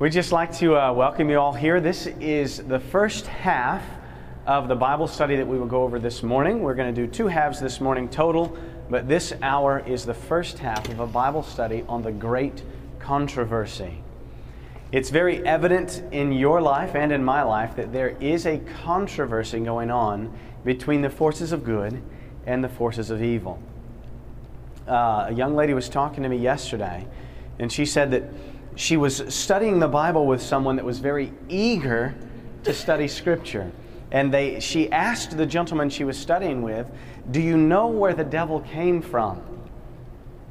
We'd just like to uh, welcome you all here. This is the first half of the Bible study that we will go over this morning. We're going to do two halves this morning total, but this hour is the first half of a Bible study on the great controversy. It's very evident in your life and in my life that there is a controversy going on between the forces of good and the forces of evil. Uh, a young lady was talking to me yesterday, and she said that she was studying the Bible with someone that was very eager to study Scripture. And they, she asked the gentleman she was studying with, Do you know where the devil came from?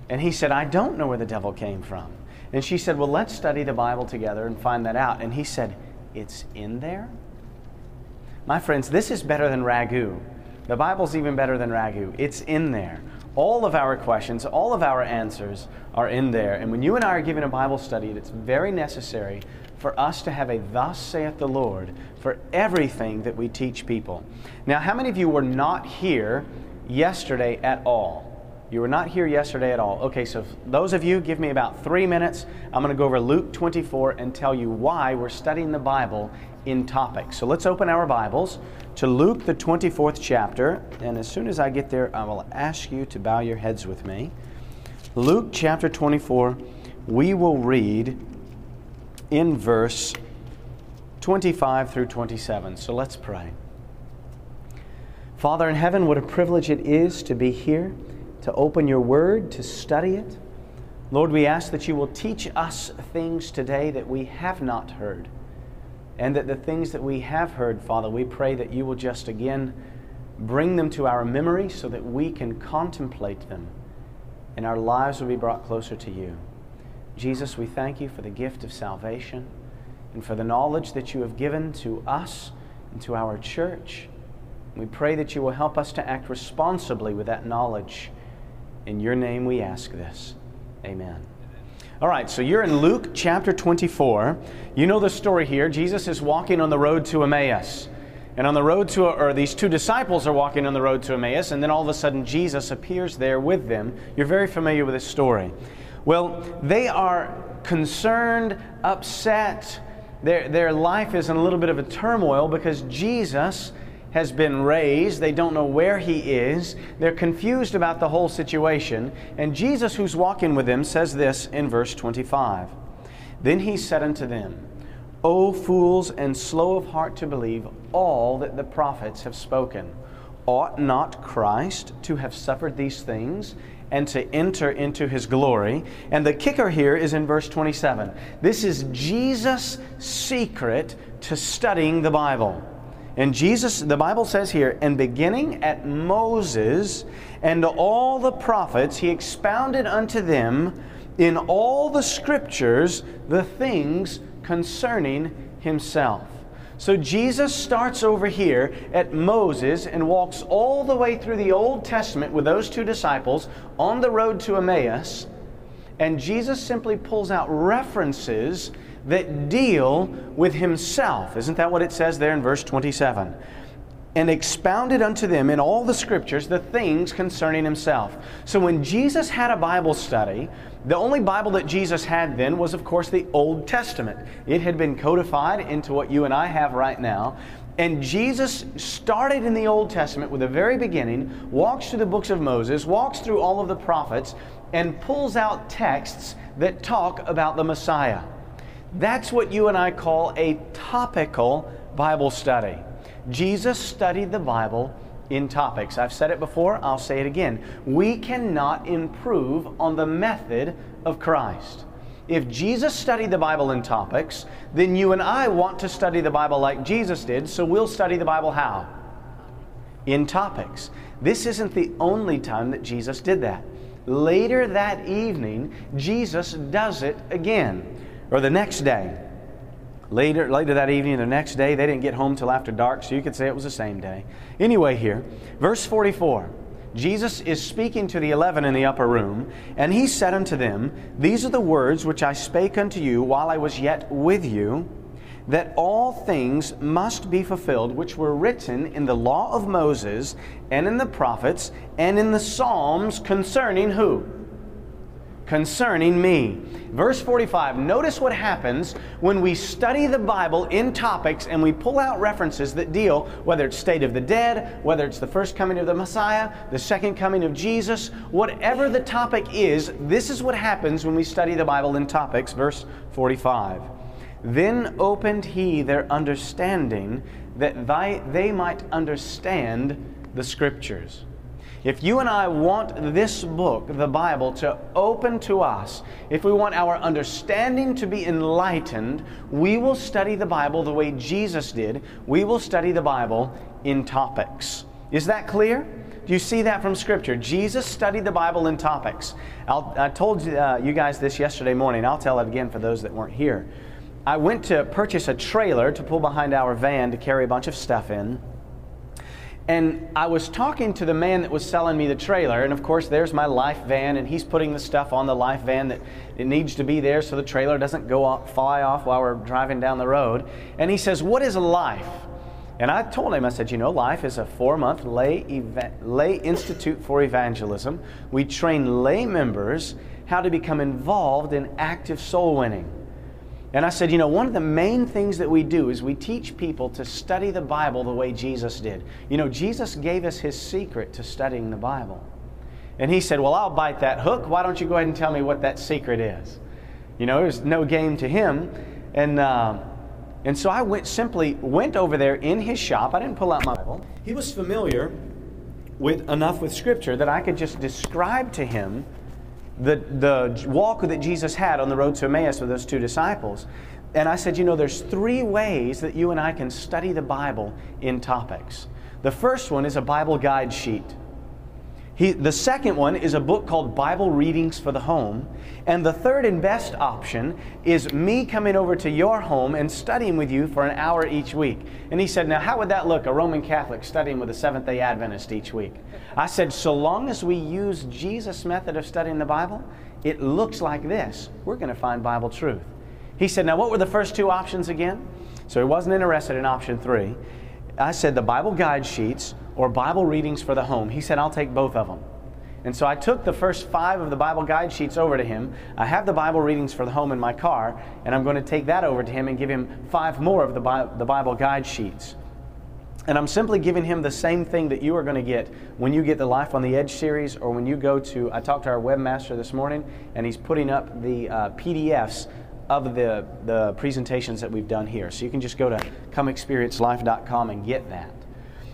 And he said, I don't know where the devil came from. And she said, Well, let's study the Bible together and find that out. And he said, It's in there? My friends, this is better than ragu. The Bible's even better than ragu. It's in there. All of our questions, all of our answers are in there. And when you and I are giving a Bible study, it's very necessary for us to have a thus saith the Lord for everything that we teach people. Now, how many of you were not here yesterday at all? You were not here yesterday at all. Okay, so those of you, give me about three minutes. I'm going to go over Luke 24 and tell you why we're studying the Bible in topics. So let's open our Bibles to Luke, the 24th chapter. And as soon as I get there, I will ask you to bow your heads with me. Luke chapter 24, we will read in verse 25 through 27. So let's pray. Father in heaven, what a privilege it is to be here, to open your word, to study it. Lord, we ask that you will teach us things today that we have not heard and that the things that we have heard, Father, we pray that you will just again bring them to our memory so that we can contemplate them and our lives will be brought closer to you. Jesus, we thank you for the gift of salvation and for the knowledge that you have given to us and to our church. We pray that you will help us to act responsibly with that knowledge. In your name we ask this. Amen. All right, so you're in Luke chapter 24. You know the story here. Jesus is walking on the road to Emmaus. And on the road to, or these two disciples are walking on the road to Emmaus, and then all of a sudden Jesus appears there with them. You're very familiar with this story. Well, they are concerned, upset. Their, their life is in a little bit of a turmoil because Jesus has been raised. They don't know where he is. They're confused about the whole situation. And Jesus, who's walking with them, says this in verse 25 Then he said unto them, O fools and slow of heart to believe all that the prophets have spoken. Ought not Christ to have suffered these things and to enter into his glory? And the kicker here is in verse 27. This is Jesus' secret to studying the Bible. And Jesus, the Bible says here, and beginning at Moses and all the prophets, he expounded unto them in all the scriptures the things concerning himself. So Jesus starts over here at Moses and walks all the way through the Old Testament with those two disciples on the road to Emmaus. And Jesus simply pulls out references that deal with himself. Isn't that what it says there in verse 27? And expounded unto them in all the scriptures the things concerning himself. So when Jesus had a Bible study, the only Bible that Jesus had then was, of course, the Old Testament. It had been codified into what you and I have right now. And Jesus started in the Old Testament with the very beginning, walks through the books of Moses, walks through all of the prophets, and pulls out texts that talk about the Messiah. That's what you and I call a topical Bible study. Jesus studied the Bible in topics. I've said it before, I'll say it again. We cannot improve on the method of Christ. If Jesus studied the Bible in topics, then you and I want to study the Bible like Jesus did, so we'll study the Bible how? In topics. This isn't the only time that Jesus did that. Later that evening, Jesus does it again or the next day. Later, later that evening, the next day, they didn't get home till after dark, so you could say it was the same day. Anyway, here, verse 44. Jesus is speaking to the eleven in the upper room, and he said unto them, These are the words which I spake unto you while I was yet with you, that all things must be fulfilled which were written in the law of Moses, and in the prophets, and in the Psalms concerning who? Concerning me. Verse 45, notice what happens when we study the Bible in topics and we pull out references that deal, whether it's state of the dead, whether it's the first coming of the Messiah, the second coming of Jesus, whatever the topic is, this is what happens when we study the Bible in topics. Verse 45. Then opened he their understanding that they might understand the Scriptures. If you and I want this book, the Bible, to open to us, if we want our understanding to be enlightened, we will study the Bible the way Jesus did. We will study the Bible in topics. Is that clear? Do you see that from Scripture? Jesus studied the Bible in topics. I'll, i told uh, you guys this yesterday morning. I'll tell it again for those that weren't here. I went to purchase a trailer to pull behind our van to carry a bunch of stuff in. And I was talking to the man that was selling me the trailer, and of course, there's my life van, and he's putting the stuff on the life van that it needs to be there so the trailer doesn't go off, fly off while we're driving down the road. And he says, What is life? And I told him, I said, You know, life is a four month lay, lay institute for evangelism. We train lay members how to become involved in active soul winning. And I said, you know, one of the main things that we do is we teach people to study the Bible the way Jesus did. You know, Jesus gave us his secret to studying the Bible. And he said, well, I'll bite that hook. Why don't you go ahead and tell me what that secret is? You know, there's no game to him. And, uh, and so I went simply went over there in his shop. I didn't pull out my Bible. He was familiar with enough with Scripture that I could just describe to him the, the walk that Jesus had on the road to Emmaus with those two disciples. And I said, you know, there's three ways that you and I can study the Bible in topics. The first one is a Bible guide sheet. He, the second one is a book called Bible Readings for the Home. And the third and best option is me coming over to your home and studying with you for an hour each week. And he said, Now, how would that look, a Roman Catholic studying with a Seventh day Adventist each week? I said, So long as we use Jesus' method of studying the Bible, it looks like this. We're going to find Bible truth. He said, Now, what were the first two options again? So he wasn't interested in option three. I said, The Bible guide sheets or Bible readings for the home. He said, I'll take both of them. And so I took the first five of the Bible guide sheets over to him. I have the Bible readings for the home in my car, and I'm going to take that over to him and give him five more of the, Bi- the Bible guide sheets. And I'm simply giving him the same thing that you are going to get when you get the Life on the Edge series or when you go to. I talked to our webmaster this morning, and he's putting up the uh, PDFs of the, the presentations that we've done here. So you can just go to comeexperiencelife.com and get that.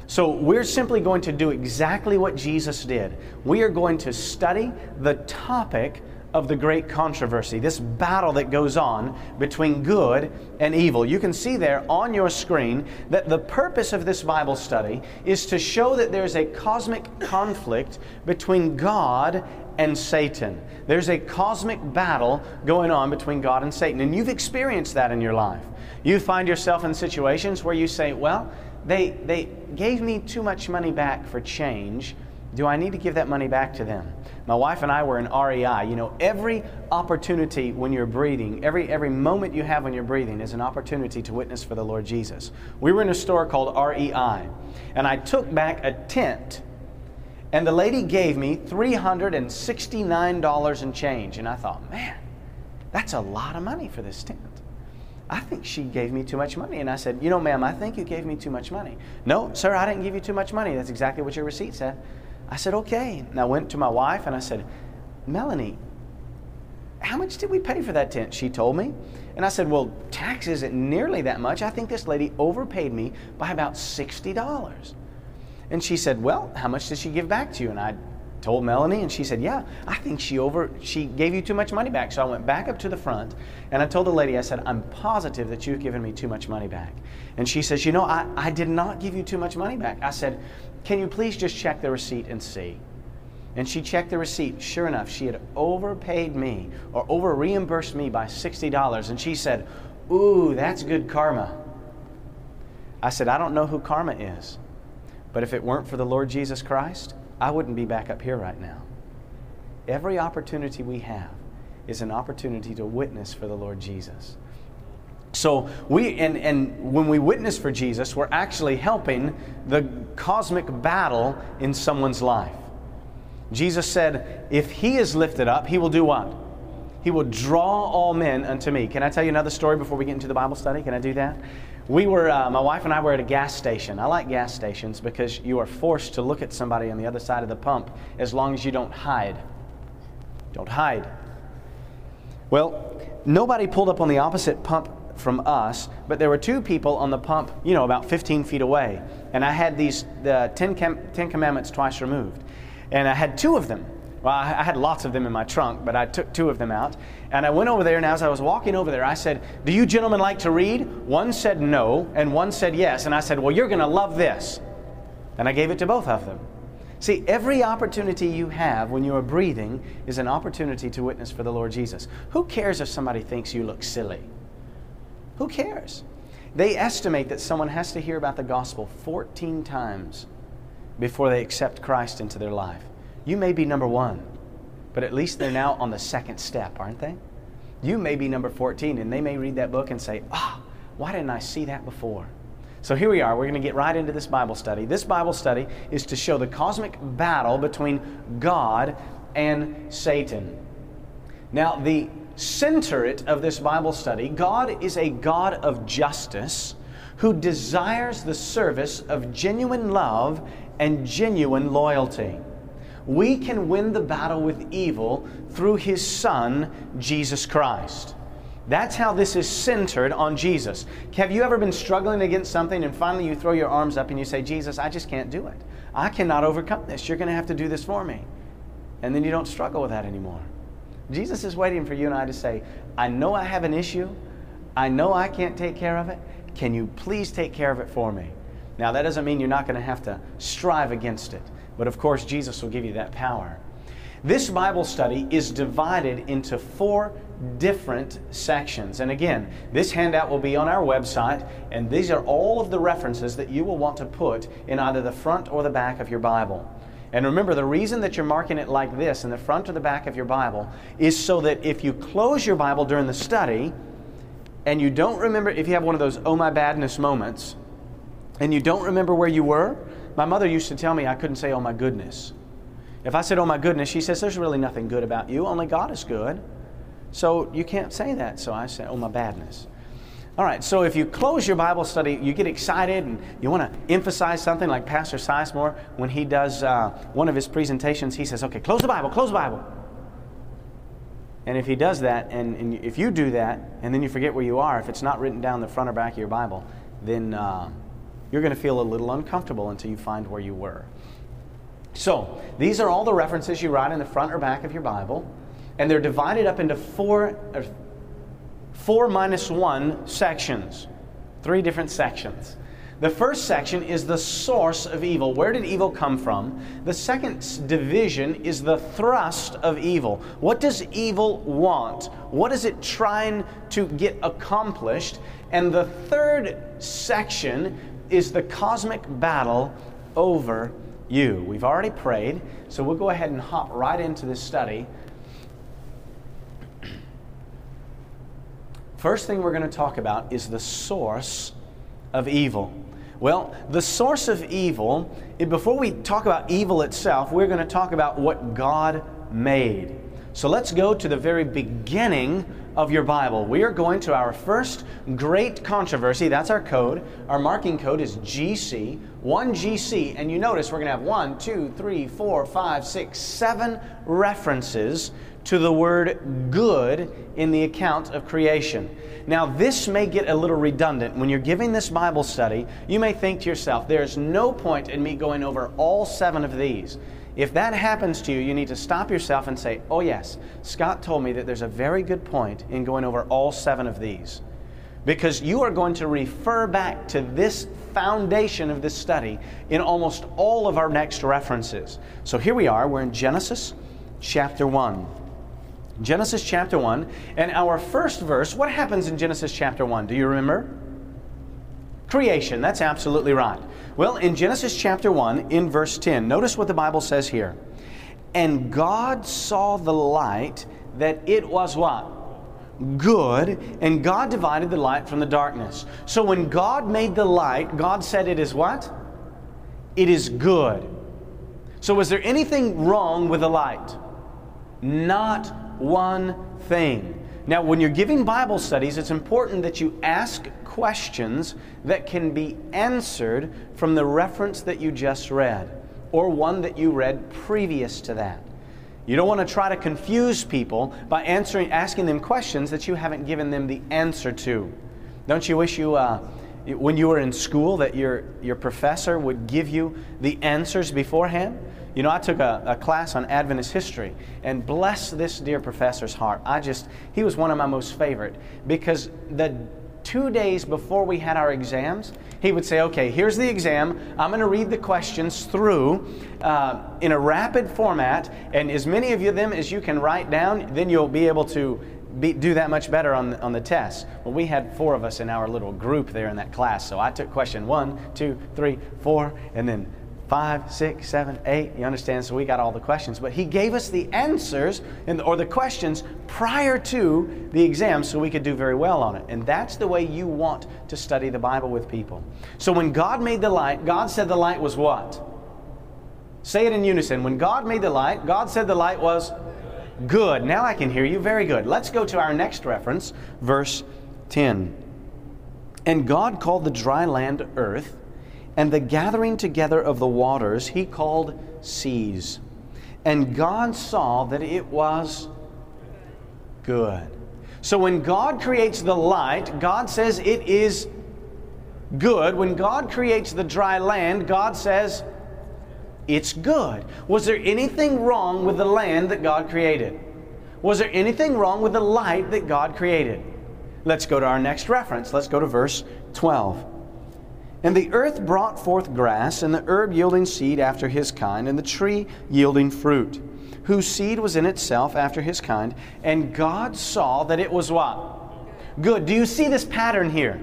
So we're simply going to do exactly what Jesus did. We are going to study the topic of the great controversy, this battle that goes on between good and evil. You can see there on your screen that the purpose of this Bible study is to show that there's a cosmic conflict between God and Satan. There's a cosmic battle going on between God and Satan, and you've experienced that in your life. You find yourself in situations where you say, Well, they, they gave me too much money back for change. Do I need to give that money back to them? My wife and I were in REI. You know, every opportunity when you're breathing, every, every moment you have when you're breathing is an opportunity to witness for the Lord Jesus. We were in a store called REI, and I took back a tent, and the lady gave me $369 in change. And I thought, man, that's a lot of money for this tent. I think she gave me too much money. And I said, You know, ma'am, I think you gave me too much money. No, sir, I didn't give you too much money. That's exactly what your receipt said. I said, Okay. And I went to my wife and I said, Melanie, how much did we pay for that tent? She told me. And I said, Well, tax isn't nearly that much. I think this lady overpaid me by about $60. And she said, Well, how much did she give back to you? And I told Melanie, and she said, "Yeah, I think she over she gave you too much money back." So I went back up to the front, and I told the lady, I said, "I'm positive that you've given me too much money back." And she says, "You know, I, I did not give you too much money back." I said, "Can you please just check the receipt and see?" And she checked the receipt. Sure enough, she had overpaid me or over reimbursed me by $60. And she said, Ooh, that's good karma. I said, I don't know who karma is, but if it weren't for the Lord Jesus Christ, I wouldn't be back up here right now. Every opportunity we have is an opportunity to witness for the Lord Jesus. So we and, and when we witness for Jesus, we're actually helping the cosmic battle in someone's life. Jesus said, if he is lifted up, he will do what? He will draw all men unto me. Can I tell you another story before we get into the Bible study? Can I do that? We were, uh, my wife and I were at a gas station. I like gas stations because you are forced to look at somebody on the other side of the pump as long as you don't hide. Don't hide. Well, nobody pulled up on the opposite pump from us, but there were two people on the pump, you know, about 15 feet away. And I had these the Ten, Ten Commandments twice removed. And I had two of them. Well, I had lots of them in my trunk, but I took two of them out. And I went over there, and as I was walking over there, I said, Do you gentlemen like to read? One said no, and one said yes. And I said, Well, you're going to love this. And I gave it to both of them. See, every opportunity you have when you are breathing is an opportunity to witness for the Lord Jesus. Who cares if somebody thinks you look silly? Who cares? They estimate that someone has to hear about the gospel 14 times before they accept Christ into their life. You may be number one, but at least they're now on the second step, aren't they? You may be number 14, and they may read that book and say, Ah, oh, why didn't I see that before? So here we are. We're going to get right into this Bible study. This Bible study is to show the cosmic battle between God and Satan. Now, the center it of this Bible study, God is a God of justice who desires the service of genuine love and genuine loyalty. We can win the battle with evil through His Son, Jesus Christ. That's how this is centered on Jesus. Have you ever been struggling against something and finally you throw your arms up and you say, Jesus, I just can't do it. I cannot overcome this. You're going to have to do this for me. And then you don't struggle with that anymore. Jesus is waiting for you and I to say, I know I have an issue. I know I can't take care of it. Can you please take care of it for me? Now, that doesn't mean you're not going to have to strive against it, but of course, Jesus will give you that power. This Bible study is divided into four different sections. And again, this handout will be on our website, and these are all of the references that you will want to put in either the front or the back of your Bible. And remember, the reason that you're marking it like this in the front or the back of your Bible is so that if you close your Bible during the study and you don't remember, if you have one of those oh my badness moments, and you don't remember where you were, my mother used to tell me I couldn't say oh my goodness. If I said oh my goodness, she says there's really nothing good about you, only God is good. So you can't say that. So I said oh my badness. All right, so if you close your Bible study, you get excited and you want to emphasize something like Pastor Sizemore, when he does uh, one of his presentations, he says, okay, close the Bible, close the Bible. And if he does that, and, and if you do that, and then you forget where you are, if it's not written down the front or back of your Bible, then uh, you're going to feel a little uncomfortable until you find where you were. So, these are all the references you write in the front or back of your Bible, and they're divided up into four, four minus one sections, three different sections. The first section is the source of evil. Where did evil come from? The second division is the thrust of evil. What does evil want? What is it trying to get accomplished? And the third section is the cosmic battle over you. We've already prayed, so we'll go ahead and hop right into this study First thing we're going to talk about is the source of evil. Well, the source of evil, eh, before we talk about evil itself, we're going to talk about what God made. So let's go to the very beginning of your Bible. We are going to our first great controversy. That's our code. Our marking code is GC, 1GC. And you notice we're going to have one, two, three, four, five, six, seven references to the word good in the account of creation. Now, this may get a little redundant. When you're giving this Bible study, you may think to yourself, there's no point in me going over all seven of these. If that happens to you, you need to stop yourself and say, Oh, yes, Scott told me that there's a very good point in going over all seven of these. Because you are going to refer back to this foundation of this study in almost all of our next references. So here we are, we're in Genesis chapter 1. Genesis chapter 1. And our first verse, what happens in Genesis chapter 1? Do you remember? Creation, that's absolutely right. Well, in Genesis chapter 1, in verse 10, notice what the Bible says here. And God saw the light that it was what? Good, and God divided the light from the darkness. So when God made the light, God said it is what? It is good. So was there anything wrong with the light? Not one thing. Now, when you're giving Bible studies, it's important that you ask questions that can be answered from the reference that you just read or one that you read previous to that. You don't want to try to confuse people by answering, asking them questions that you haven't given them the answer to. Don't you wish you, uh, when you were in school, that your, your professor would give you the answers beforehand? You know, I took a, a, class on Adventist history, and bless this dear professor's heart. I just, he was one of my most favorite because the two days before we had our exams, he would say, Okay, here's the exam. I'm going to read the questions through uh, in a rapid format, and as many of you them as you can write down, then you'll be able to be, do that much better on on the test. Well, we had four of us in our little group there in that class, so I took question one, two, three, four, and then five, six, seven, eight. You understand? So we got all the questions. But he gave us the answers the, or the questions prior to the exam so we could do very well on it. And that's the way you want to study the Bible with people. So when God made the light, God said the light was what? Say it in unison. When God made the light, God said the light was good. Now I can hear you. Very good. Let's go to our next reference, verse 10. And God called the dry land earth and the gathering together of the waters he called seas. And God saw that it was good. So when God creates the light, God says it is good. When God creates the dry land, God says it's good. Was there anything wrong with the land that God created? Was there anything wrong with the light that God created? Let's go to our next reference. Let's go to verse 12. And the earth brought forth grass, and the herb yielding seed after his kind, and the tree yielding fruit, whose seed was in itself after his kind. And God saw that it was what? Good. Do you see this pattern here?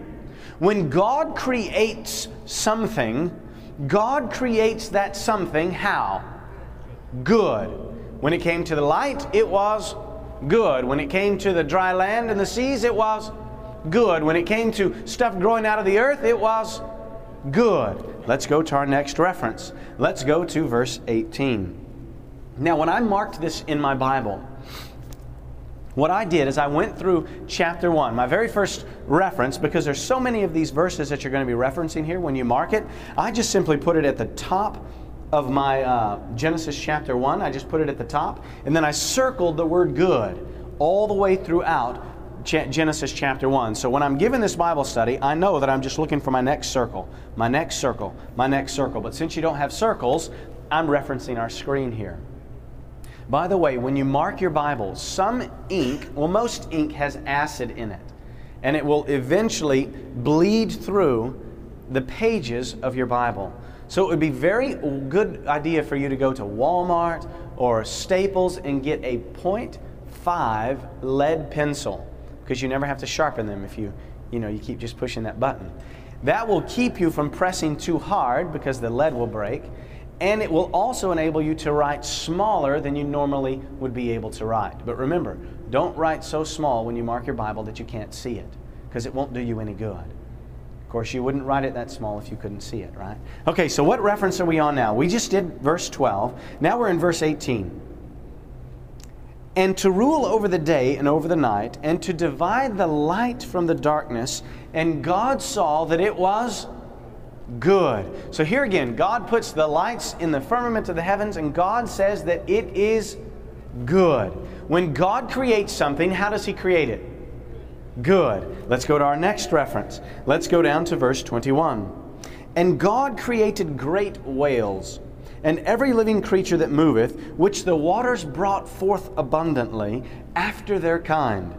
When God creates something, God creates that something how? Good. When it came to the light, it was good. When it came to the dry land and the seas, it was good. When it came to stuff growing out of the earth, it was Good. Let's go to our next reference. Let's go to verse 18. Now, when I marked this in my Bible, what I did is I went through chapter 1, my very first reference, because there's so many of these verses that you're going to be referencing here when you mark it. I just simply put it at the top of my uh, Genesis chapter 1. I just put it at the top, and then I circled the word good all the way throughout Genesis chapter 1. So when I'm given this Bible study, I know that I'm just looking for my next circle, my next circle, my next circle. But since you don't have circles, I'm referencing our screen here. By the way, when you mark your Bible, some ink, well, most ink has acid in it, and it will eventually bleed through the pages of your Bible. So it would be very good idea for you to go to Walmart or Staples and get a 0.5 lead pencil because you never have to sharpen them if you, you know, you keep just pushing that button. That will keep you from pressing too hard because the lead will break, and it will also enable you to write smaller than you normally would be able to write. But remember, don't write so small when you mark your Bible that you can't see it because it won't do you any good. Of course, you wouldn't write it that small if you couldn't see it, right? Okay, so what reference are we on now? We just did verse 12. Now we're in verse 18 and to rule over the day and over the night, and to divide the light from the darkness. And God saw that it was good. So here again, God puts the lights in the firmament of the heavens, and God says that it is good. When God creates something, how does He create it? Good. Let's go to our next reference. Let's go down to verse 21. And God created great whales and every living creature that moveth, which the waters brought forth abundantly after their kind,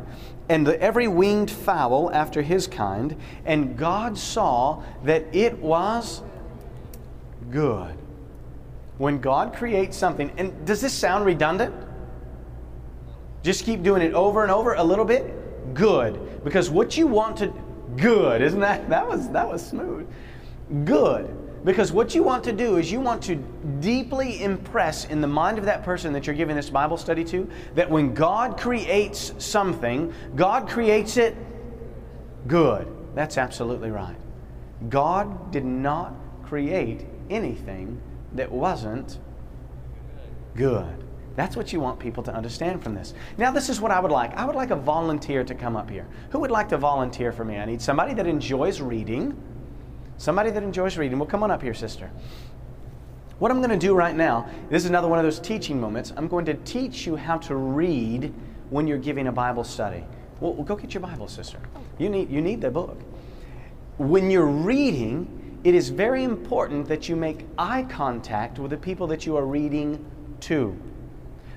and the, every winged fowl after his kind. And God saw that it was good. When God creates something, and does this sound redundant? Just keep doing it over and over a little bit. Good, because what you want to good, isn't that that was that was smooth. Good because what you want to do is you want to deeply impress in the mind of that person that you're giving this Bible study to that when God creates something, God creates it good. That's absolutely right. God did not create anything that wasn't good. That's what you want people to understand from this. Now, this is what I would like. I would like a volunteer to come up here. Who would like to volunteer for me? I need somebody that enjoys reading. Somebody that enjoys reading. Well, come on up here, sister. What I'm going to do right now, this is another one of those teaching moments. I'm going to teach you how to read when you're giving a Bible study. Well, go get your Bible, sister. You need, you need the book. When you're reading, it is very important that you make eye contact with the people that you are reading to.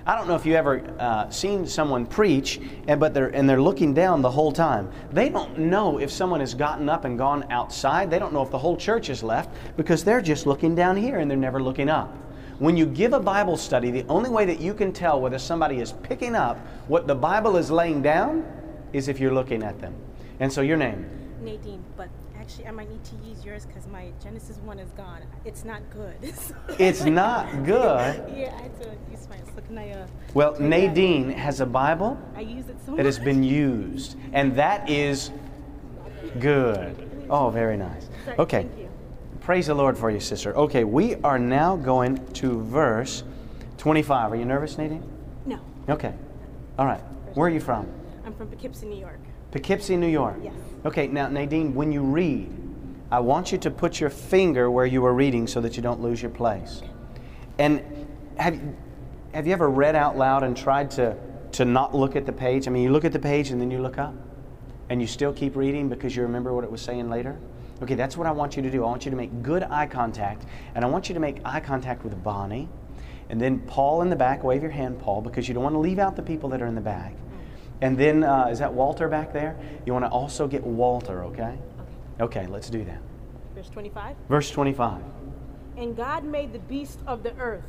I don't know if you ever uh, seen someone preach, and, but they're, and they're looking down the whole time. They don't know if someone has gotten up and gone outside. They don't know if the whole church is left because they're just looking down here and they're never looking up. When you give a Bible study, the only way that you can tell whether somebody is picking up what the Bible is laying down is if you're looking at them. And so, your name? Nadine, but actually, I might need to use yours because my Genesis 1 is gone. It's not good. it's not good? yeah, I had to use mine. So can I, uh, well, Nadine that? has a Bible I use it so that has been used, and that is good. Oh, very nice. Sorry, okay. Praise the Lord for you, sister. Okay, we are now going to verse 25. Are you nervous, Nadine? No. Okay. All right. Where are you from? I'm from Poughkeepsie, New York. Poughkeepsie, New York? Yes. Okay, now, Nadine, when you read, I want you to put your finger where you are reading so that you don't lose your place. And have, have you ever read out loud and tried to, to not look at the page? I mean, you look at the page and then you look up and you still keep reading because you remember what it was saying later? Okay, that's what I want you to do. I want you to make good eye contact, and I want you to make eye contact with Bonnie. And then Paul in the back, wave your hand, Paul, because you don't want to leave out the people that are in the back. And then, uh, is that Walter back there? You want to also get Walter, okay? Okay, okay let's do that. Verse 25? Verse 25. And God made the beasts of the earth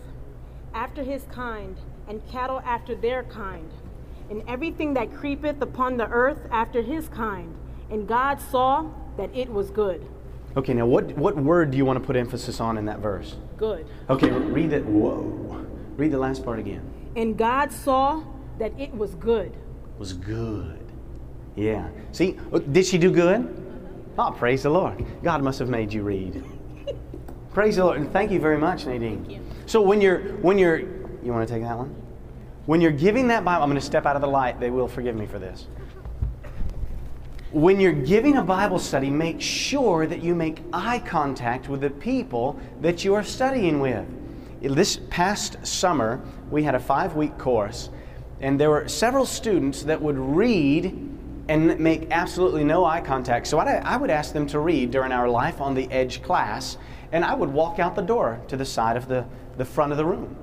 after his kind, and cattle after their kind, and everything that creepeth upon the earth after his kind. And God saw that it was good. Okay, now what, what word do you want to put emphasis on in that verse? Good. Okay, read it. Whoa. Read the last part again. And God saw that it was good was good. Yeah. See, uh, did she do good? Oh, praise the Lord. God must have made you read. praise the Lord. And thank you very much, Nadine. So when you're when you're you want to take that one? When you're giving that Bible, I'm going to step out of the light. They will forgive me for this. When you're giving a Bible study, make sure that you make eye contact with the people that you are studying with. This past summer, we had a five week course and there were several students that would read and make absolutely no eye contact. So I, I would ask them to read during our Life on the Edge class, and I would walk out the door to the side of the, the front of the room.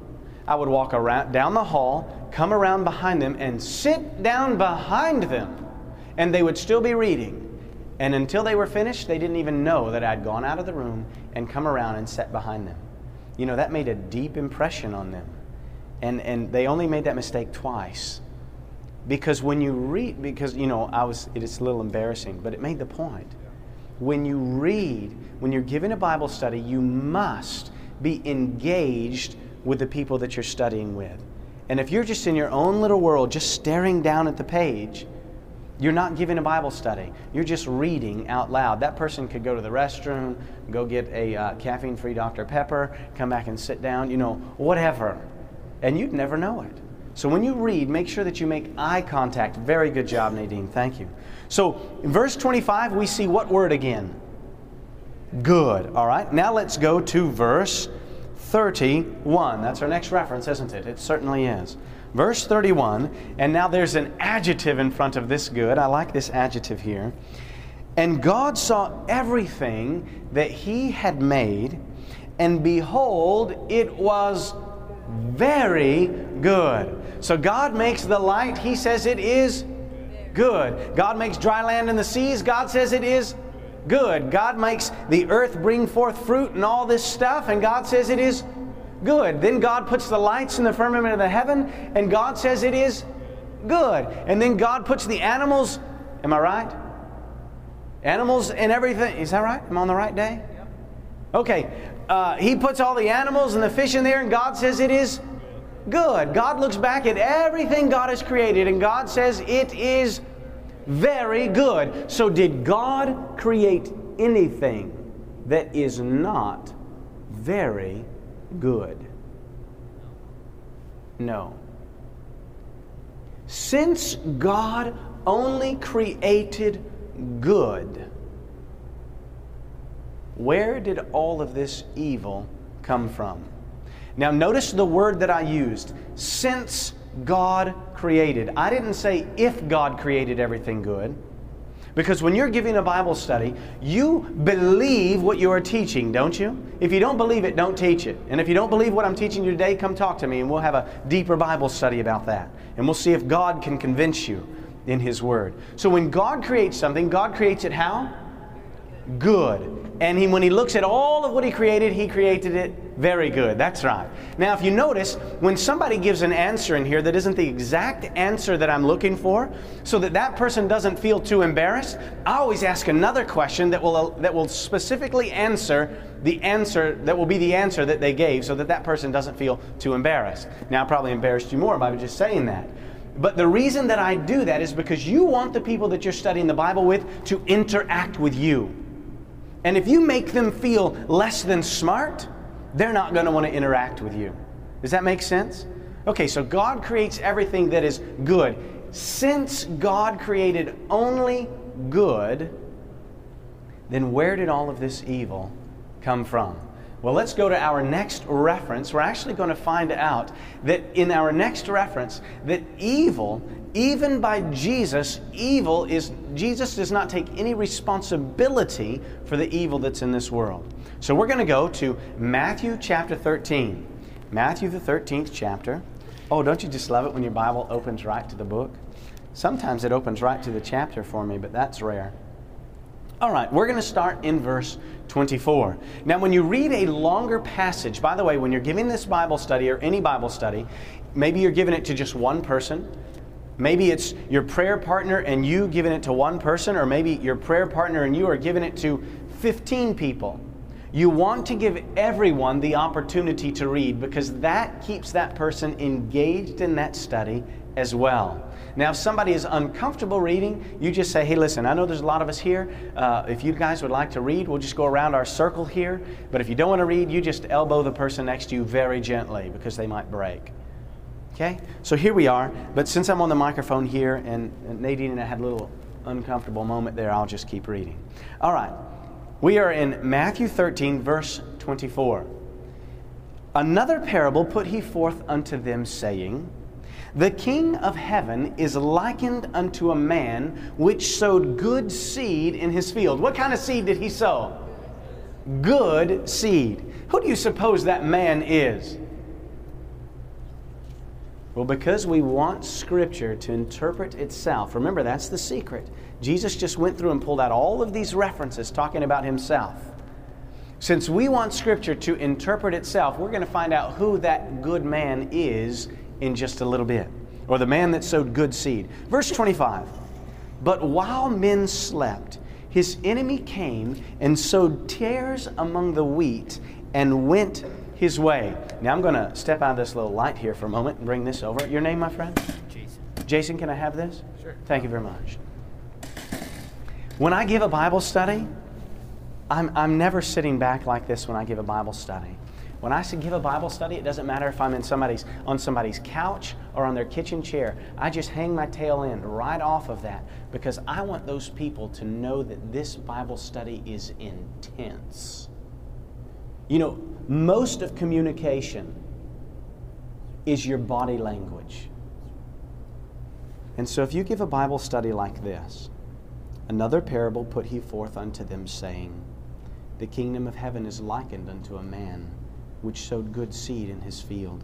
I would walk around down the hall, come around behind them, and sit down behind them, and they would still be reading. And until they were finished, they didn't even know that I'd gone out of the room and come around and sat behind them. You know, that made a deep impression on them. And, and they only made that mistake twice. Because when you read, because, you know, I was, it's a little embarrassing, but it made the point. When you read, when you're given a Bible study, you must be engaged with the people that you're studying with. And if you're just in your own little world, just staring down at the page, you're not giving a Bible study. You're just reading out loud. That person could go to the restroom, go get a uh, caffeine free Dr. Pepper, come back and sit down, you know, whatever and you'd never know it. So when you read, make sure that you make eye contact. Very good job, Nadine. Thank you. So in verse 25, we see what word again? Good. All right. Now let's go to verse 31. That's our next reference, isn't it? It certainly is. Verse 31, and now there's an adjective in front of this good. I like this adjective here. And God saw everything that He had made, and behold, it was very good. So God makes the light, He says it is good. God makes dry land in the seas, God says it is good. God makes the earth bring forth fruit and all this stuff, and God says it is good. Then God puts the lights in the firmament of the heaven, and God says it is good. And then God puts the animals, am I right? Animals and everything. Is that right? I'm I on the right day? Okay uh, he puts all the animals and the fish in there, and God says it is good. God looks back at everything God has created, and God says it is very good. So, did God create anything that is not very good? No. Since God only created good, where did all of this evil come from? Now, notice the word that I used since God created. I didn't say if God created everything good. Because when you're giving a Bible study, you believe what you are teaching, don't you? If you don't believe it, don't teach it. And if you don't believe what I'm teaching you today, come talk to me and we'll have a deeper Bible study about that. And we'll see if God can convince you in His Word. So when God creates something, God creates it how? Good. And he, when he looks at all of what he created, he created it very good. That's right. Now, if you notice, when somebody gives an answer in here that isn't the exact answer that I'm looking for, so that that person doesn't feel too embarrassed, I always ask another question that will, that will specifically answer the answer that will be the answer that they gave so that that person doesn't feel too embarrassed. Now, I probably embarrassed you more by just saying that. But the reason that I do that is because you want the people that you're studying the Bible with to interact with you. And if you make them feel less than smart, they're not going to want to interact with you. Does that make sense? Okay, so God creates everything that is good. Since God created only good, then where did all of this evil come from? Well, let's go to our next reference. We're actually going to find out that in our next reference that evil even by Jesus, evil is, Jesus does not take any responsibility for the evil that's in this world. So we're going to go to Matthew chapter 13. Matthew, the 13th chapter. Oh, don't you just love it when your Bible opens right to the book? Sometimes it opens right to the chapter for me, but that's rare. All right, we're going to start in verse 24. Now, when you read a longer passage, by the way, when you're giving this Bible study or any Bible study, maybe you're giving it to just one person, Maybe it's your prayer partner and you giving it to one person, or maybe your prayer partner and you are giving it to 15 people. You want to give everyone the opportunity to read because that keeps that person engaged in that study as well. Now, if somebody is uncomfortable reading, you just say, hey, listen, I know there's a lot of us here. Uh, if you guys would like to read, we'll just go around our circle here. But if you don't want to read, you just elbow the person next to you very gently because they might break. Okay? So here we are, but since I'm on the microphone here and, Nadine and I had a little uncomfortable moment there, I'll just keep reading. All right. We are in Matthew 13, verse 24. Another parable put he forth unto them, saying, The king of heaven is likened unto a man which sowed good seed in his field. What kind of seed did he sow? Good seed. Who do you suppose that man is? Well, because we want Scripture to interpret itself. Remember, that's the secret. Jesus just went through and pulled out all of these references talking about himself. Since we want Scripture to interpret itself, we're going to find out who that good man is in just a little bit, or the man that sowed good seed. Verse 25 But while men slept, his enemy came and sowed tares among the wheat and went his way. Now I'm going to step out of this little light here for a moment and bring this over. Your name, my friend? Jason. Jason, can I have this? Sure. Thank you very much. When I give a Bible study, I'm, I'm never sitting back like this when I give a Bible study. When I give a Bible study, it doesn't matter if I'm in somebody's, on somebody's couch or on their kitchen chair. I just hang my tail end right off of that because I want those people to know that this Bible study is intense. You know, most of communication is your body language. And so, if you give a Bible study like this, another parable put he forth unto them, saying, The kingdom of heaven is likened unto a man which sowed good seed in his field.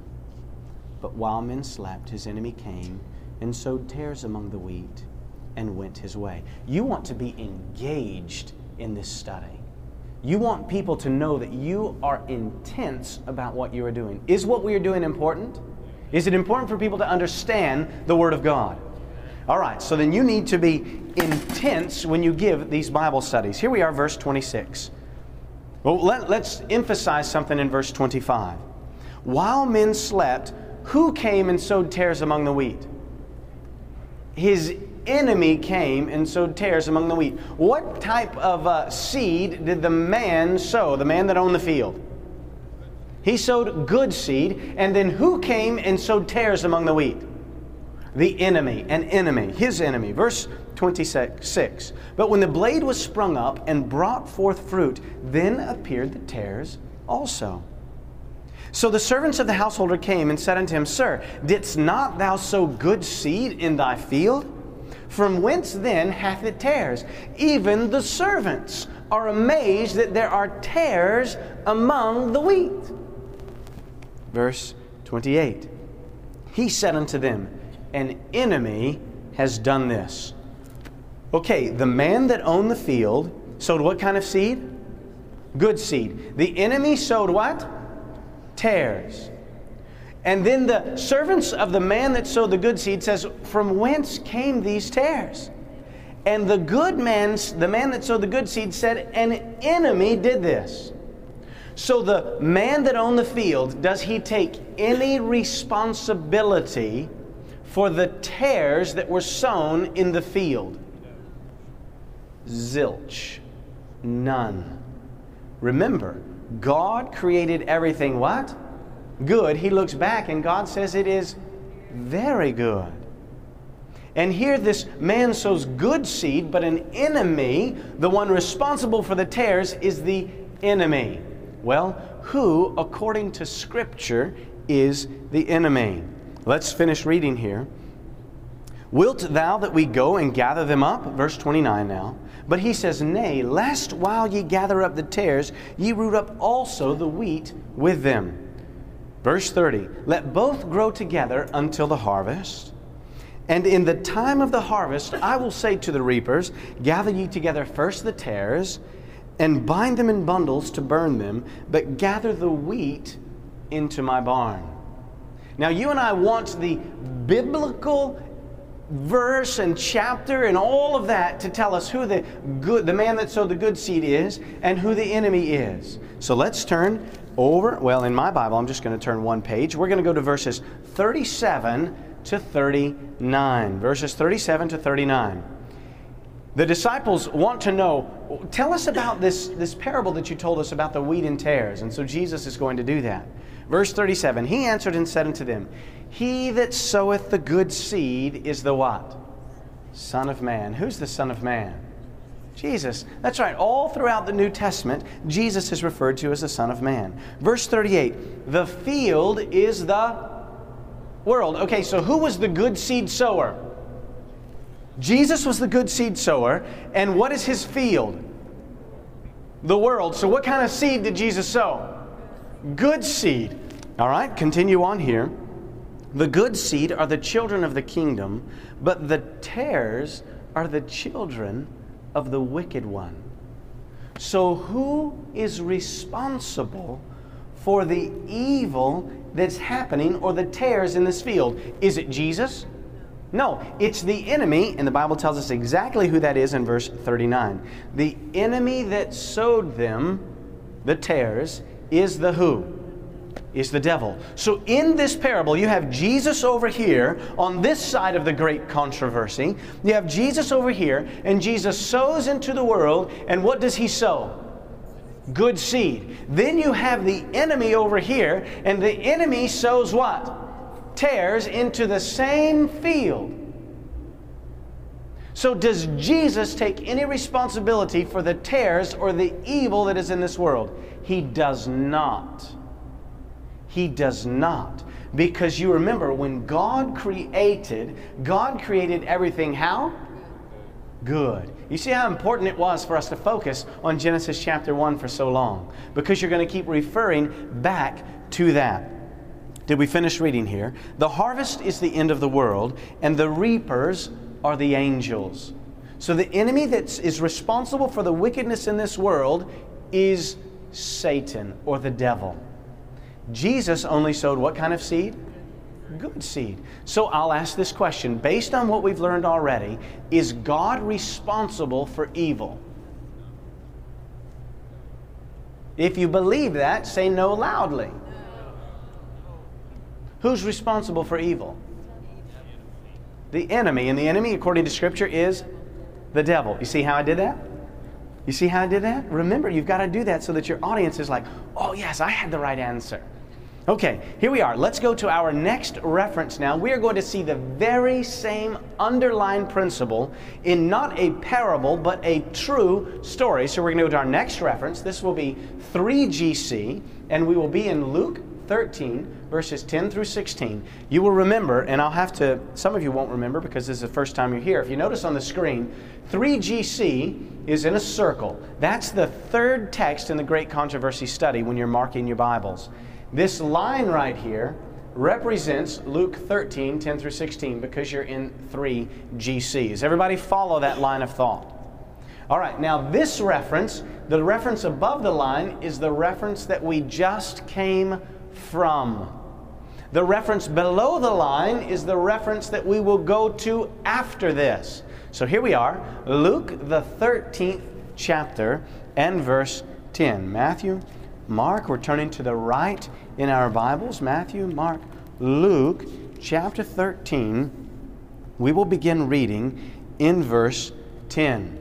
But while men slept, his enemy came and sowed tares among the wheat and went his way. You want to be engaged in this study. You want people to know that you are intense about what you are doing. Is what we are doing important? Is it important for people to understand the Word of God? All right, so then you need to be intense when you give these Bible studies. Here we are, verse 26. Well, let, us emphasize something in verse 25. While men slept, who came and sowed tares among the wheat? His enemy came and sowed tares among the wheat. What type of uh, seed did the man sow, the man that owned the field? He sowed good seed, and then who came and sowed tares among the wheat? The enemy, an enemy, his enemy. Verse 26. But when the blade was sprung up and brought forth fruit, then appeared the tares also. So the servants of the householder came and said unto him, Sir, didst not thou sow good seed in thy field? From whence then hath it tares? Even the servants are amazed that there are tares among the wheat. Verse 28 He said unto them, An enemy has done this. Okay, the man that owned the field sowed what kind of seed? Good seed. The enemy sowed what? Tares. And then the servants of the man that sowed the good seed says, From whence came these tares? And the good man, the man that sowed the good seed, said, An enemy did this. So the man that owned the field, does he take any responsibility for the tares that were sown in the field? Zilch. None. Remember, God created everything what? Good. He looks back and God says it is very good. And here this man sows good seed, but an enemy, the one responsible for the tares, is the enemy. Well, who, according to Scripture, is the enemy? Let's finish reading here. Wilt thou that we go and gather them up? Verse 29 now. But he says, Nay, lest while ye gather up the tares, ye root up also the wheat with them. Verse 30 Let both grow together until the harvest. And in the time of the harvest, I will say to the reapers, Gather ye together first the tares, and bind them in bundles to burn them, but gather the wheat into my barn. Now, you and I want the biblical verse and chapter and all of that to tell us who the good the man that sowed the good seed is and who the enemy is. So let's turn over well in my Bible I'm just going to turn one page. We're going to go to verses 37 to 39. Verses 37 to 39. The disciples want to know, tell us about this, this parable that you told us about the wheat and tares. And so Jesus is going to do that. Verse 37 He answered and said unto them, He that soweth the good seed is the what? Son of Man. Who's the Son of Man? Jesus. That's right. All throughout the New Testament, Jesus is referred to as the Son of Man. Verse 38 The field is the world. Okay, so who was the good seed sower? Jesus was the good seed sower. And what is his field? The world. So, what kind of seed did Jesus sow? Good seed. All right, continue on here. The good seed are the children of the kingdom, but the tares are the children of the wicked one. So, who is responsible for the evil that's happening or the tares in this field? Is it Jesus? No, it's the enemy, and the Bible tells us exactly who that is in verse 39. The enemy that sowed them, the tares, is the who? Is the devil. So in this parable, you have Jesus over here on this side of the great controversy. You have Jesus over here, and Jesus sows into the world, and what does he sow? Good seed. Then you have the enemy over here, and the enemy sows what? Tares into the same field. So, does Jesus take any responsibility for the tares or the evil that is in this world? He does not. He does not. Because you remember, when God created, God created everything how? Good. You see how important it was for us to focus on Genesis chapter 1 for so long? Because you're going to keep referring back to that. Did we finish reading here? The harvest is the end of the world, and the reapers are the angels. So the enemy that is responsible for the wickedness in this world is Satan or the devil. Jesus only sowed what kind of seed? Good seed. So I'll ask this question based on what we've learned already is God responsible for evil? If you believe that, say no loudly. Who's responsible for evil? The enemy. And the enemy, according to Scripture, is the devil. You see how I did that? You see how I did that? Remember, you've got to do that so that your audience is like, oh, yes, I had the right answer. Okay, here we are. Let's go to our next reference now. We are going to see the very same underlying principle in not a parable, but a true story. So we're going to go to our next reference. This will be 3GC, and we will be in Luke 13, verses 10 through 16. You will remember, and I'll have to, some of you won't remember because this is the first time you're here. If you notice on the screen, 3GC is in a circle. That's the third text in the Great Controversy study when you're marking your Bibles. This line right here represents Luke 13, 10 through 16, because you're in three GCs. Everybody follow that line of thought. All right, now this reference, the reference above the line, is the reference that we just came from. The reference below the line is the reference that we will go to after this. So here we are, Luke, the 13th chapter, and verse 10. Matthew Mark, we're turning to the right in our Bibles Matthew, Mark, Luke, chapter 13. We will begin reading in verse 10.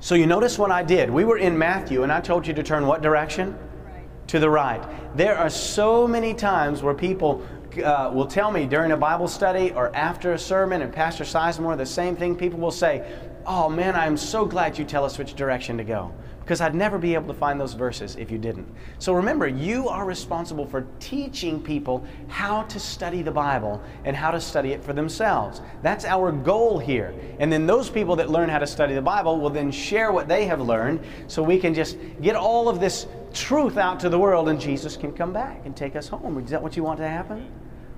So you notice what I did. We were in Matthew, and I told you to turn what direction? Right. To the right. There are so many times where people uh, will tell me during a Bible study or after a sermon, and Pastor Sizemore, the same thing. People will say, Oh man, I'm so glad you tell us which direction to go because I'd never be able to find those verses if you didn't. So remember, you are responsible for teaching people how to study the Bible and how to study it for themselves. That's our goal here. And then those people that learn how to study the Bible will then share what they have learned so we can just get all of this truth out to the world and Jesus can come back and take us home. Is that what you want to happen?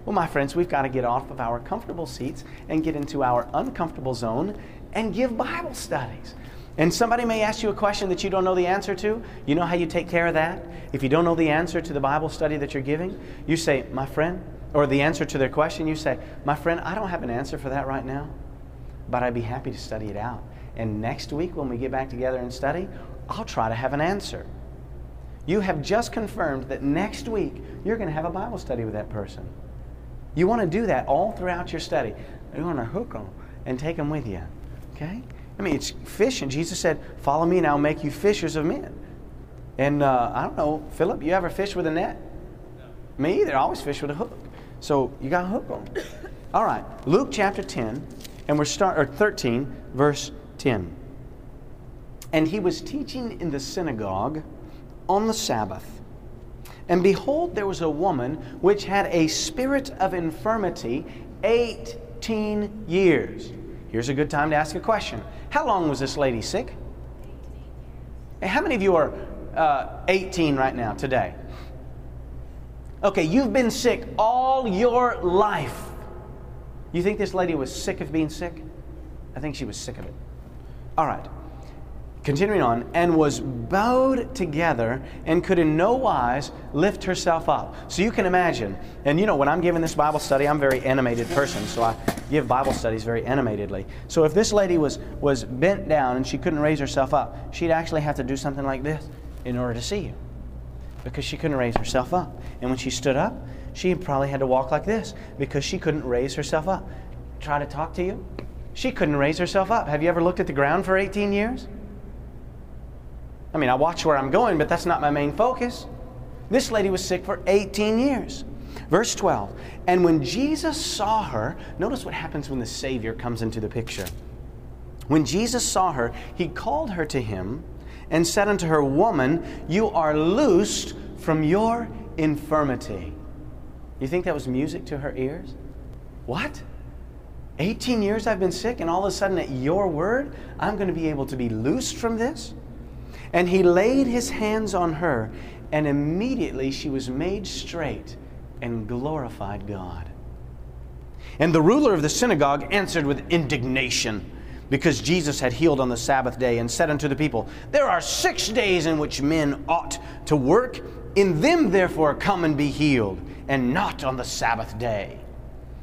Well, my friends, we've got to get off of our comfortable seats and get into our uncomfortable zone and give Bible studies. And somebody may ask you a question that you don't know the answer to. You know how you take care of that? If you don't know the answer to the Bible study that you're giving, you say, My friend, or the answer to their question, you say, My friend, I don't have an answer for that right now, but I'd be happy to study it out. And next week, when we get back together and study, I'll try to have an answer. You have just confirmed that next week you're going to have a Bible study with that person. You want to do that all throughout your study. You want to hook them and take them with you. Okay? I mean, it's fishing. Jesus said, Follow me and I'll make you fishers of men. And uh, I don't know, Phillip, you ever fish with a net? No. Me either. I always fish with a hook. So you got a hook on. All right, Luke chapter 10, and we're start or 13, verse 10. And he was teaching in the synagogue on the Sabbath. And behold, there was a woman which had a spirit of infirmity 18 years. Here's a good time to ask a question how long was this lady sick? How many of you are uh, 18 right now, today? Okay, you've been sick all your life. You think this lady was sick of being sick? I think she was sick of it. All right. Continuing on, and was bowed together and could in no wise lift herself up. So you can imagine, and you know, when I'm giving this Bible study, I'm a very animated person, so I give Bible studies very animatedly. So if this lady was, was bent down and she couldn't raise herself up, she'd actually have to do something like this in order to see you because she couldn't raise herself up. And when she stood up, she probably had to walk like this because she couldn't raise herself up. Try to talk to you. She couldn't raise herself up. Have you ever looked at the ground for 18 years? I mean, I watch where I'm going, but that's not my main focus. This lady was sick for 18 years. Verse 12. And when Jesus saw her, notice what happens when the Savior comes into the picture. When Jesus saw her, he called her to him and said unto her, Woman, you are loosed from your infirmity. You think that was music to her ears? What? 18 years I've been sick, and all of a sudden, at your word, I'm going to be able to be loosed from this? And he laid his hands on her, and immediately she was made straight and glorified God. And the ruler of the synagogue answered with indignation because Jesus had healed on the Sabbath day and said unto the people, There are six days in which men ought to work. In them, therefore, come and be healed, and not on the Sabbath day.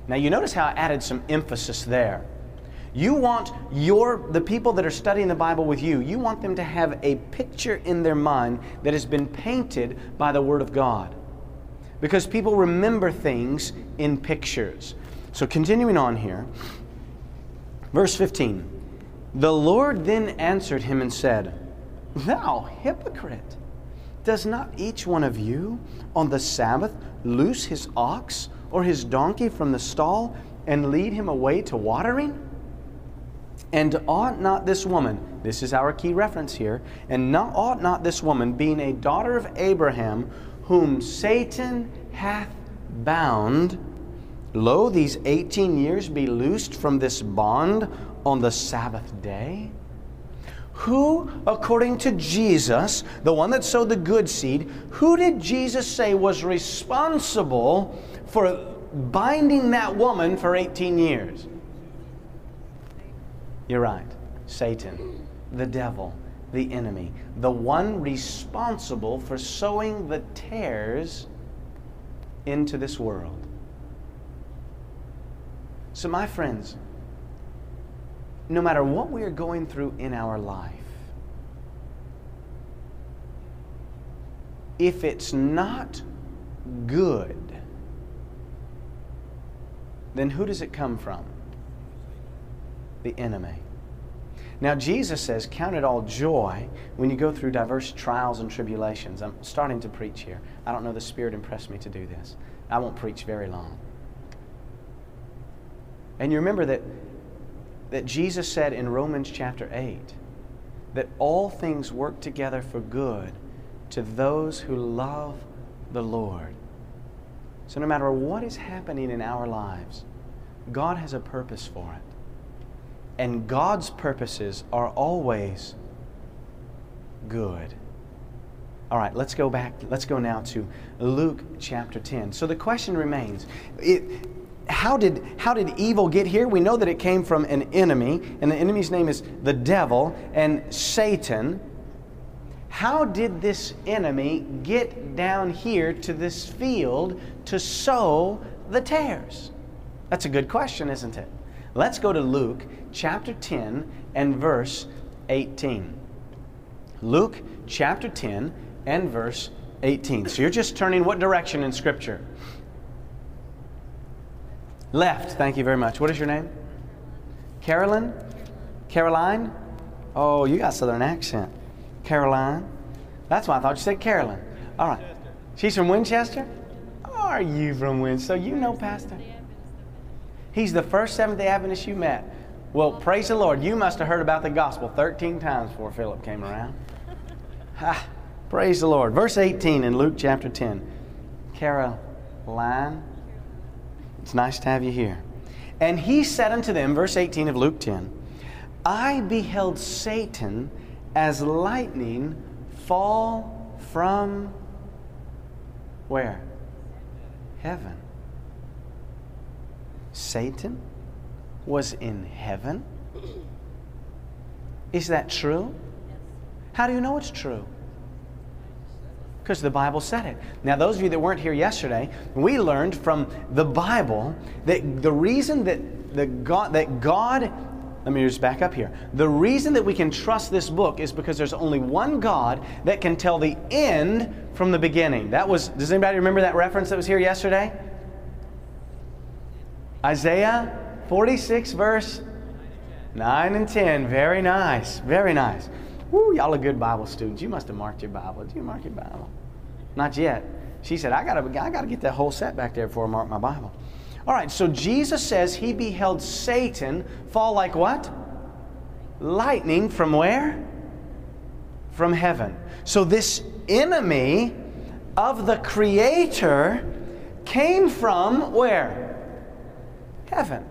Now, you notice how I added some emphasis there. You want your the people that are studying the Bible with you, you want them to have a picture in their mind that has been painted by the word of God. Because people remember things in pictures. So continuing on here, verse 15. The Lord then answered him and said, Thou hypocrite, Does not each one of you on the Sabbath loose his ox or his donkey from the stall and lead him away to watering? And ought not this woman, this is our key reference here, and not, ought not this woman, being a daughter of Abraham, whom Satan hath bound, lo, these 18 years be loosed from this bond on the Sabbath day? Who, according to Jesus, the one that sowed the good seed, who did Jesus say was responsible for binding that woman for 18 years? You're right. Satan, the devil, the enemy, the one responsible for sowing the tares into this world. So, my friends, no matter what we are going through in our life, if it's not good, then who does it come from? The enemy. Now, Jesus says, Count it all joy when you go through diverse trials and tribulations. I'm starting to preach here. I don't know, the Spirit impressed me to do this. I won't preach very long. And you remember that that Jesus said in Romans chapter 8 that all things work together for good to those who love the Lord. So, no matter what is happening in our lives, God has a purpose for it. And God's purposes are always good. All right, let's go back. Let's go now to Luke chapter 10. So the question remains it, how did, how did evil get here? We know that it came from an enemy, and the enemy's name is the devil and Satan. How did this enemy get down here to this field to sow the tares? That's a good question, isn't it? Let's go to Luke chapter 10 and verse 18. Luke chapter 10 and verse 18. So you're just turning what direction in Scripture? Left. Thank you very much. What is your name? Carolyn? Caroline? Oh, you got southern accent. Caroline. That's why I thought you said Carolyn. All right. She's from Winchester? Are you from Winchester? So you know Pastor? He's the first Seventh day Adventist you met. Well, praise the Lord. You must have heard about the gospel 13 times before Phillip came around. Ha, praise the Lord. Verse 18 in Luke chapter 10. Caroline. It's nice to have you here. And he said unto them, verse 18 of Luke 10, I beheld Satan as lightning fall from where? Heaven. Satan was in heaven? Is that true? How do you know it's true? Because the Bible said it. Now, those of you that weren't here yesterday, we learned from the Bible that the reason that, the God, that God, let me just back up here. The reason that we can trust this book is because there's only one God that can tell the end from the beginning. That was, does anybody remember that reference that was here yesterday? Isaiah 46, verse 9 and 10. Very nice. Very nice. Woo, y'all are good Bible students. You must have marked your Bible. Did you mark your Bible? Not yet. She said, I gotta, I gotta get that whole set back there before I mark my Bible. All right, so Jesus says he beheld Satan fall like what? Lightning from where? From heaven. So this enemy of the Creator came from where? Heaven.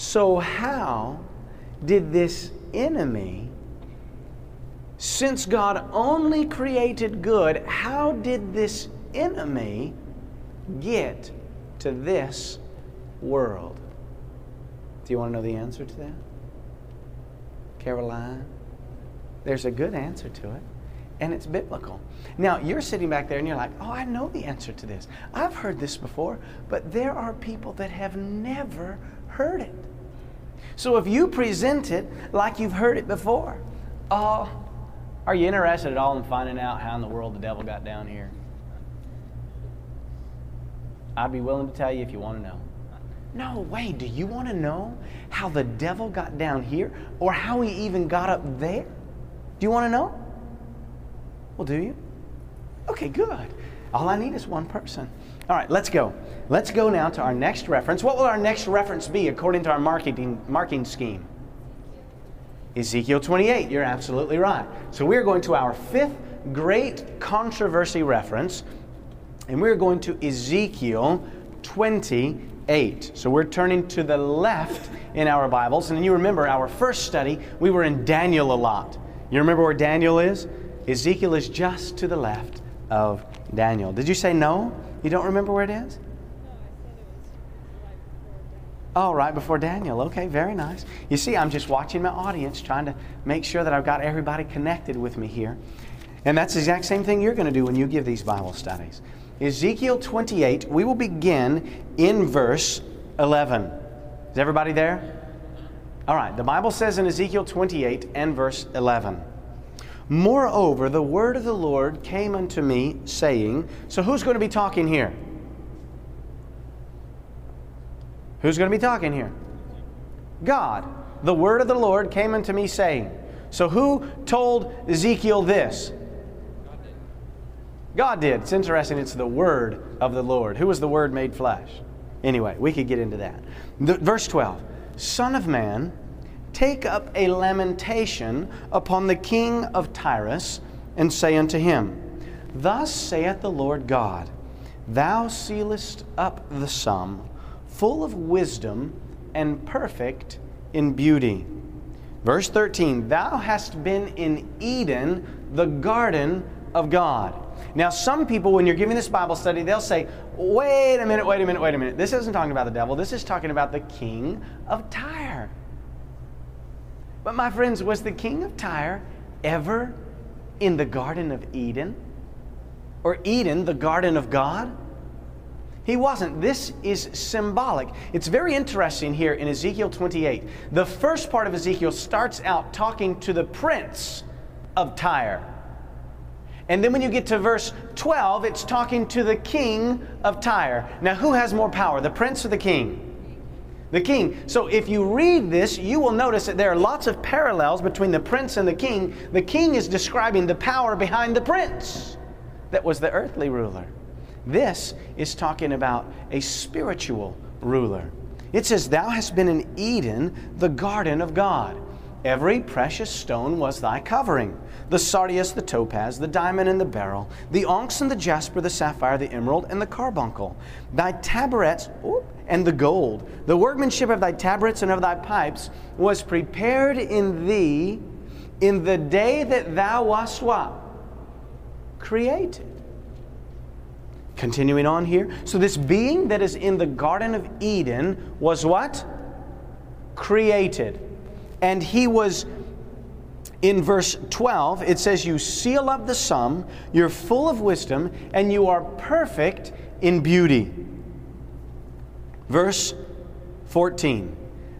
So, how did this enemy since God only created good, how did this enemy get to this world? Do you want to know the answer to that? Caroline? There's a good answer to it, and it's biblical. Now, you're sitting back there and you're like, oh, I know the answer to this. I've heard this before, but there are people that have never heard it. So if you present it like you've heard it before, oh, are you interested at all in finding out how in the world the devil got down here? I'd be willing to tell you if you want to know. No way. Do you want to know how the devil got down here or how he even got up there? Do you want to know? Well, do you? Okay, good. All I need is one person. All right, let's go. Let's go now to our next reference. What will our next reference be according to our marketing marking scheme? Ezekiel 28. You're absolutely right. So we're going to our fifth great controversy reference, and we're going to Ezekiel 28. So we're turning to the left in our Bibles. And you remember our first study, we were in Daniel a lot. You remember where Daniel is? Ezekiel is just to the left of Daniel. Did you say no? You don't remember where it is? Oh, right before Daniel. Okay, very nice. You see, I'm just watching my audience, trying to make sure that I've got everybody connected with me here. And that's the exact same thing you're going to do when you give these Bible studies. Ezekiel 28, we will begin in verse 11. Is everybody there? All right, the Bible says in Ezekiel 28 and verse 11 Moreover, the word of the Lord came unto me, saying, So who's going to be talking here? Who's going to be talking here? God. The word of the Lord came unto me, saying, So who told Ezekiel this? God did. It's interesting, it's the word of the Lord. Who was the word made flesh? Anyway, we could get into that. The, verse 12 Son of man, take up a lamentation upon the king of Tyrus, and say unto him, Thus saith the Lord God, Thou sealest up the sum, full of wisdom and perfect in beauty. Verse 13, Thou hast been in Eden, the garden of God. Now, some people, when you're giving this Bible study, they'll say, wait a minute, wait a minute, wait a minute. This isn't talking about the devil. This is talking about the king of Tyre. But, my friends, was the king of Tyre ever in the Garden of Eden? Or Eden, the garden of God? He wasn't. This is symbolic. It's very interesting here in Ezekiel 28. The first part of Ezekiel starts out talking to the prince of Tyre. And then when you get to verse 12, it's talking to the king of Tyre. Now, who has more power, the prince or the king? The king. So, if you read this, you will notice that there are lots of parallels between the prince and the king. The king is describing the power behind the prince that was the earthly ruler. This is talking about a spiritual ruler. It says, Thou hast been in Eden, the garden of God. Every precious stone was thy covering the sardius, the topaz, the diamond, and the beryl, the onyx and the jasper, the sapphire, the emerald, and the carbuncle, thy tabrets, and the gold. The workmanship of thy tabrets and of thy pipes was prepared in thee in the day that thou wast what? Created. Continuing on here. So, this being that is in the Garden of Eden was what? Created. And he was in verse 12, it says, You seal up the sum, you're full of wisdom, and you are perfect in beauty. Verse 14,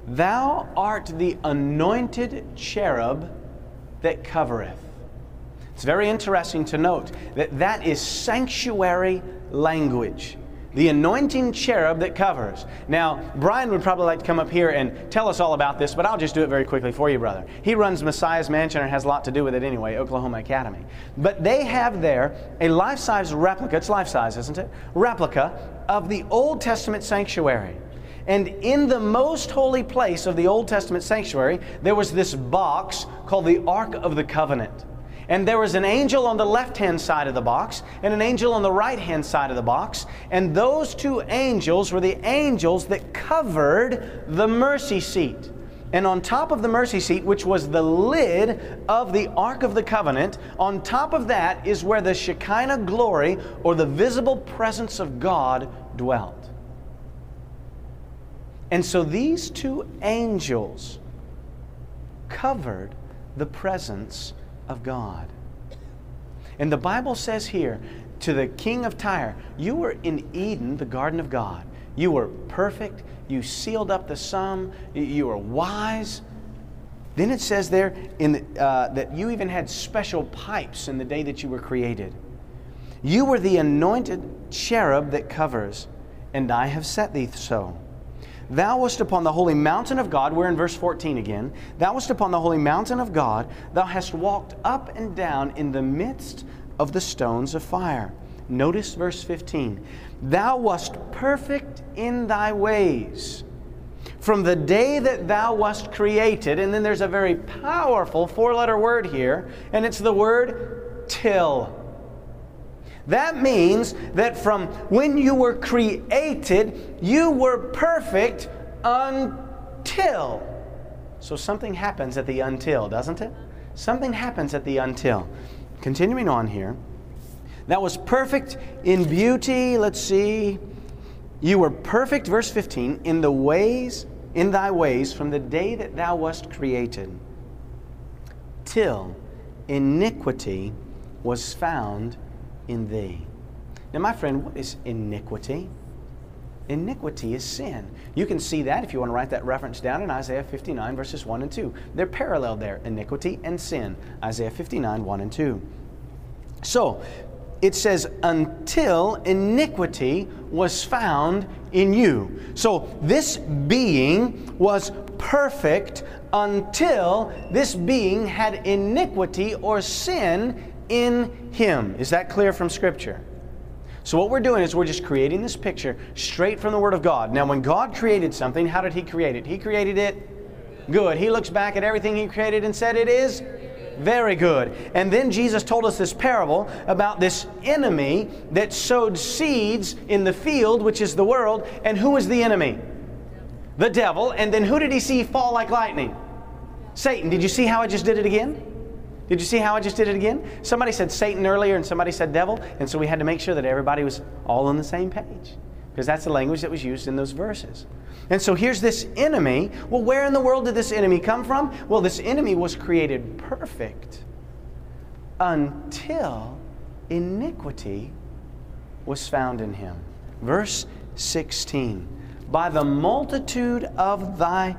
Thou art the anointed cherub that covereth. It's very interesting to note that that is sanctuary language the anointing cherub that covers. Now, Brian would probably like to come up here and tell us all about this, but I'll just do it very quickly for you, brother. He runs Messiah's Mansion and has a lot to do with it anyway, Oklahoma Academy. But they have there a life size replica, it's life size, isn't it? Replica of the Old Testament sanctuary. And in the most holy place of the Old Testament sanctuary, there was this box called the Ark of the Covenant. And there was an angel on the left hand side of the box and an angel on the right hand side of the box. And those two angels were the angels that covered the mercy seat. And on top of the mercy seat, which was the lid of the Ark of the Covenant, on top of that is where the Shekinah glory or the visible presence of God dwelt. And so these two angels covered the presence of God. And the Bible says here to the king of Tyre, You were in Eden, the garden of God. You were perfect. You sealed up the sum. You were wise. Then it says there in uh, that you even had special pipes in the day that you were created. You were the anointed cherub that covers, and I have set thee so. Thou wast upon the holy mountain of God. We're in verse 14 again. Thou wast upon the holy mountain of God. Thou hast walked up and down in the midst of the stones of fire. Notice verse 15. Thou wast perfect in thy ways from the day that thou wast created. And then there's a very powerful four letter word here, and it's the word till. That means that from when you were created, you were perfect until. So something happens at the until, doesn't it? Something happens at the until. Continuing on here. That was perfect in beauty. Let's see. You were perfect, verse 15, in the ways, in thy ways, from the day that thou wast created, till iniquity was found in thee. Now, my friend, what is iniquity? Iniquity is sin. You can see that if you want to write that reference down in Isaiah 59, verses 1 and 2. They're parallel there iniquity and sin. Isaiah 59, 1 and 2. So, it says, until iniquity was found in you. So, this being was perfect until this being had iniquity or sin in him. Is that clear from Scripture? So, what we're doing is we're just creating this picture straight from the Word of God. Now, when God created something, how did He create it? He created it good. He looks back at everything He created and said, It is very good. And then Jesus told us this parable about this enemy that sowed seeds in the field, which is the world. And who was the enemy? The devil. And then who did he see fall like lightning? Satan. Did you see how I just did it again? Did you see how I just did it again? Somebody said Satan earlier and somebody said devil, and so we had to make sure that everybody was all on the same page because that's the language that was used in those verses. And so here's this enemy. Well, where in the world did this enemy come from? Well, this enemy was created perfect until iniquity was found in him. Verse 16 By the multitude of thy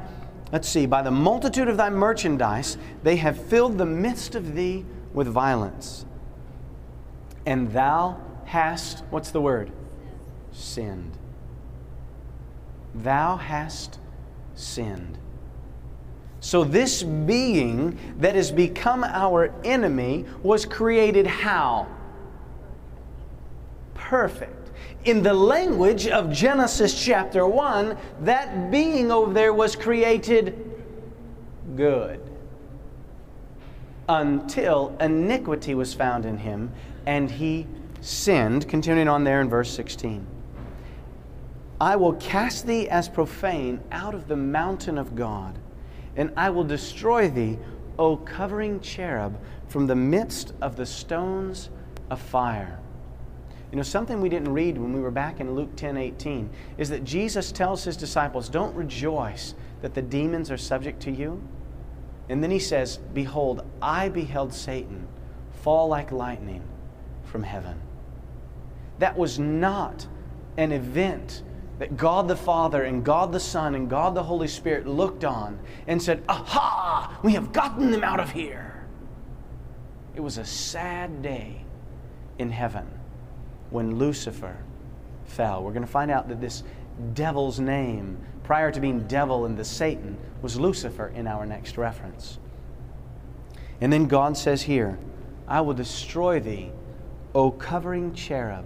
Let's see, by the multitude of thy merchandise, they have filled the midst of thee with violence. And thou hast, what's the word? Sinned. Thou hast sinned. So, this being that has become our enemy was created how? Perfect in the language of Genesis chapter 1, that being over there was created good until iniquity was found in him and he sinned. Continuing on there in verse 16. I will cast thee as profane out of the mountain of God, and I will destroy thee, O covering cherub, from the midst of the stones of fire. You know, something we didn't read when we were back in Luke 10 18 is that Jesus tells his disciples, Don't rejoice that the demons are subject to you. And then he says, Behold, I beheld Satan fall like lightning from heaven. That was not an event that God the Father and God the Son and God the Holy Spirit looked on and said, Aha, we have gotten them out of here. It was a sad day in heaven when Lucifer fell. We're going to find out that this devil's name, prior to being devil and the Satan, was Lucifer in our next reference. And then God says here, I will destroy thee, O covering cherub,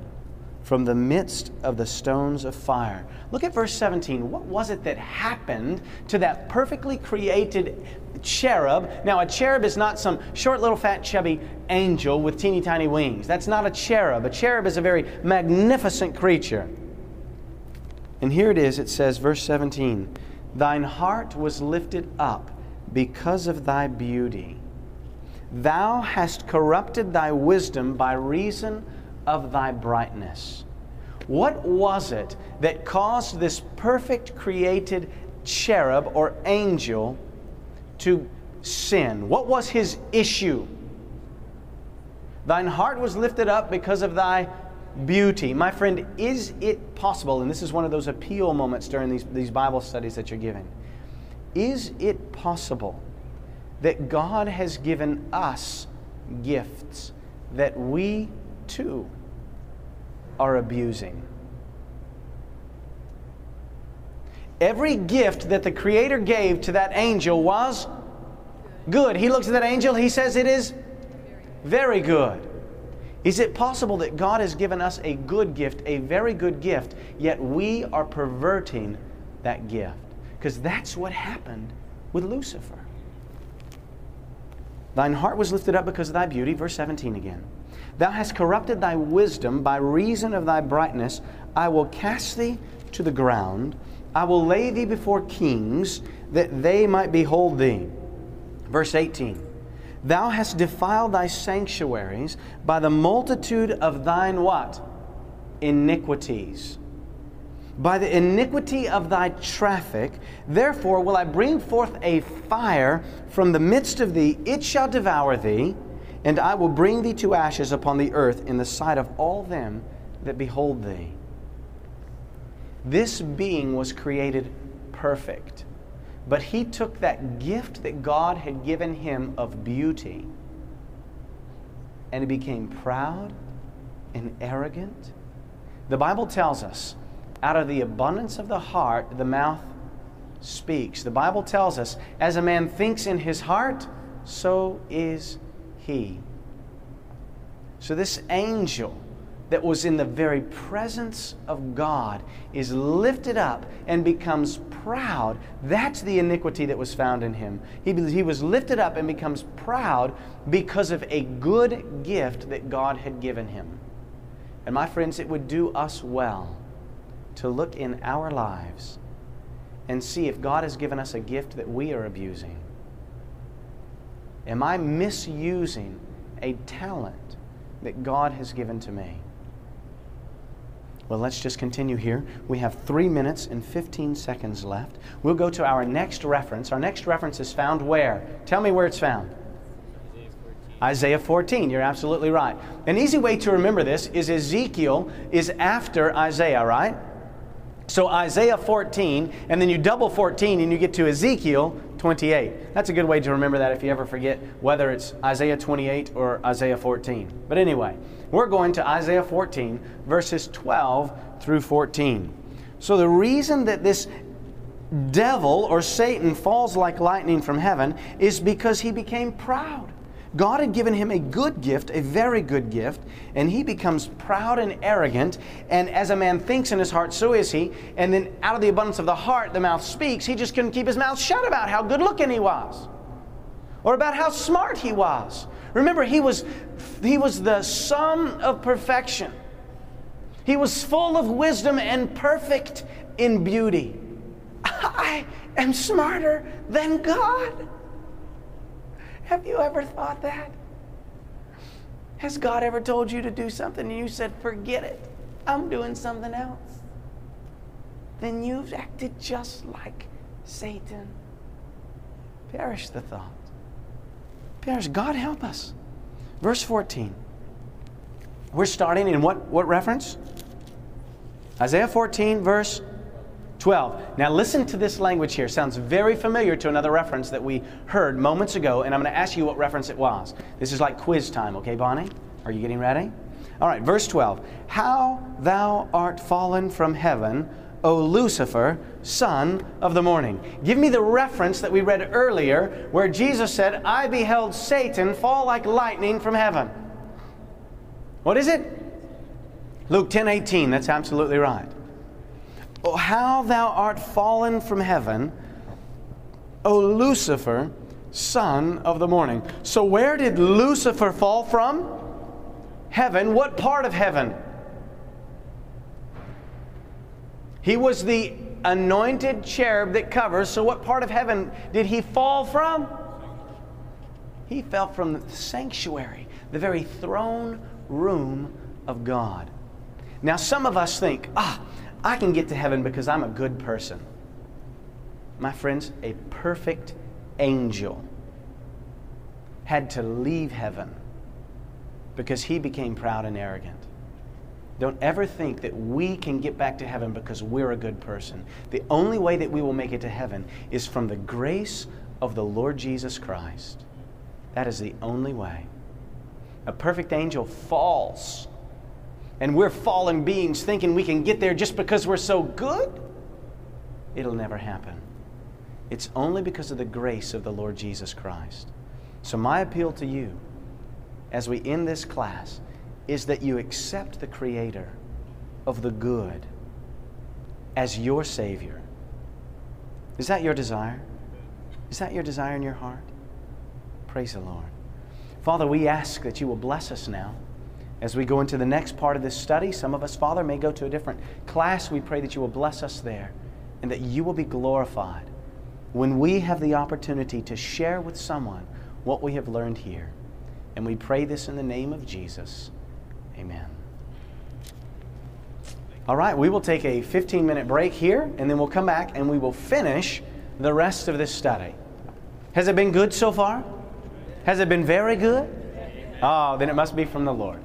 from the midst of the stones of fire. Look at verse 17. What was it that happened to that perfectly created cherub? Now, a cherub is not some short, little, fat, chubby angel with teeny tiny wings. That's not a cherub. A cherub is a very magnificent creature. And here it is it says, verse 17 Thine heart was lifted up because of thy beauty. Thou hast corrupted thy wisdom by reason of thy brightness. What was it that caused this perfect created cherub or angel to sin? What was his issue? Thine heart was lifted up because of thy beauty. My friend, is it possible, and this is one of those appeal moments during these, these Bible studies that you're giving, is it possible that God has given us gifts that we too are abusing. Every gift that the Creator gave to that angel was good. He looks at that angel, he says it is very good. Is it possible that God has given us a good gift, a very good gift, yet we are perverting that gift? Because that's what happened with Lucifer. Thine heart was lifted up because of thy beauty. Verse 17 again. Thou hast corrupted thy wisdom by reason of thy brightness. I will cast thee to the ground. I will lay thee before kings, that they might behold thee. Verse 18 Thou hast defiled thy sanctuaries by the multitude of thine what? Iniquities. By the iniquity of thy traffic, therefore will I bring forth a fire from the midst of thee, it shall devour thee, and I will bring thee to ashes upon the earth in the sight of all them that behold thee. This being was created perfect. But he took that gift that God had given him of beauty and he became proud and arrogant. The Bible tells us, out of the abundance of the heart, the mouth speaks. The Bible tells us, as a man thinks in his heart, so is he. So, this angel that was in the very presence of God is lifted up and becomes proud. That's the iniquity that was found in him. He, he was lifted up and becomes proud because of a good gift that God had given him. And my friends, it would do us well to look in our lives and see if God has given us a gift that we are abusing. Am I misusing a talent that God has given to me? Well, let's just continue here. We have three minutes and 15 seconds left. We'll go to our next reference. Our next reference is found where? Tell me where it's found. Isaiah 14. You're absolutely right. An easy way to remember this is Ezekiel is after Isaiah, right? So Isaiah 14, and then you double 14 and you get to Ezekiel 28. That's a good way to remember that if you ever forget whether it's Isaiah 28 or Isaiah 14. But anyway, we're going to Isaiah 14, verses 12 through 14. So the reason that this devil or Satan falls like lightning from heaven is because he became proud. God had given him a good gift, a very good gift, and he becomes proud and arrogant. And as a man thinks in his heart, so is he. And then out of the abundance of the heart, the mouth speaks. He just couldn't keep his mouth shut about how good looking he was or about how smart he was. Remember, he was, he was the sum of perfection. He was full of wisdom and perfect in beauty. I am smarter than God. Have you ever thought that? Has God ever told you to do something and you said, forget it, I'm doing something else? Then you've acted just like Satan. Perish the thought. Perish. God help us. Verse 14. We're starting in what, what reference? Isaiah 14, verse 12. Now listen to this language here. Sounds very familiar to another reference that we heard moments ago, and I'm going to ask you what reference it was. This is like quiz time, okay, Bonnie? Are you getting ready? All right, verse 12. How thou art fallen from heaven, O Lucifer, son of the morning. Give me the reference that we read earlier where Jesus said, I beheld Satan fall like lightning from heaven. What is it? Luke 10 18. That's absolutely right. Oh, how thou art fallen from heaven, O Lucifer, son of the morning. So, where did Lucifer fall from? Heaven. What part of heaven? He was the anointed cherub that covers. So, what part of heaven did he fall from? He fell from the sanctuary, the very throne room of God. Now, some of us think, ah, I can get to heaven because I'm a good person. My friends, a perfect angel had to leave heaven because he became proud and arrogant. Don't ever think that we can get back to heaven because we're a good person. The only way that we will make it to heaven is from the grace of the Lord Jesus Christ. That is the only way. A perfect angel falls and we're fallen beings thinking we can get there just because we're so good, it'll never happen. It's only because of the grace of the Lord Jesus Christ. So, my appeal to you as we end this class is that you accept the Creator of the good as your Savior. Is that your desire? Is that your desire in your heart? Praise the Lord. Father, we ask that you will bless us now as we go into the next part of this study. Some of us, Father, may go to a different class. We pray that you will bless us there and that you will be glorified when we have the opportunity to share with someone what we have learned here. And we pray this in the name of Jesus. Amen. All right, we will take a 15 minute break here, and then we'll come back and we will finish the rest of this study. Has it been good so far? Has it been very good? Oh, then it must be from the Lord.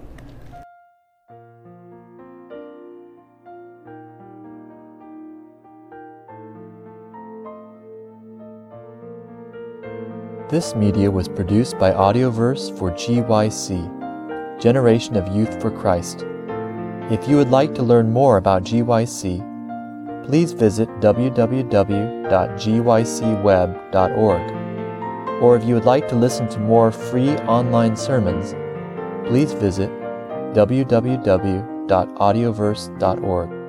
This media was produced by Audioverse for GYC, Generation of Youth for Christ. If you would like to learn more about GYC, please visit www.gycweb.org. Or if you would like to listen to more free online sermons, please visit www.audioverse.org.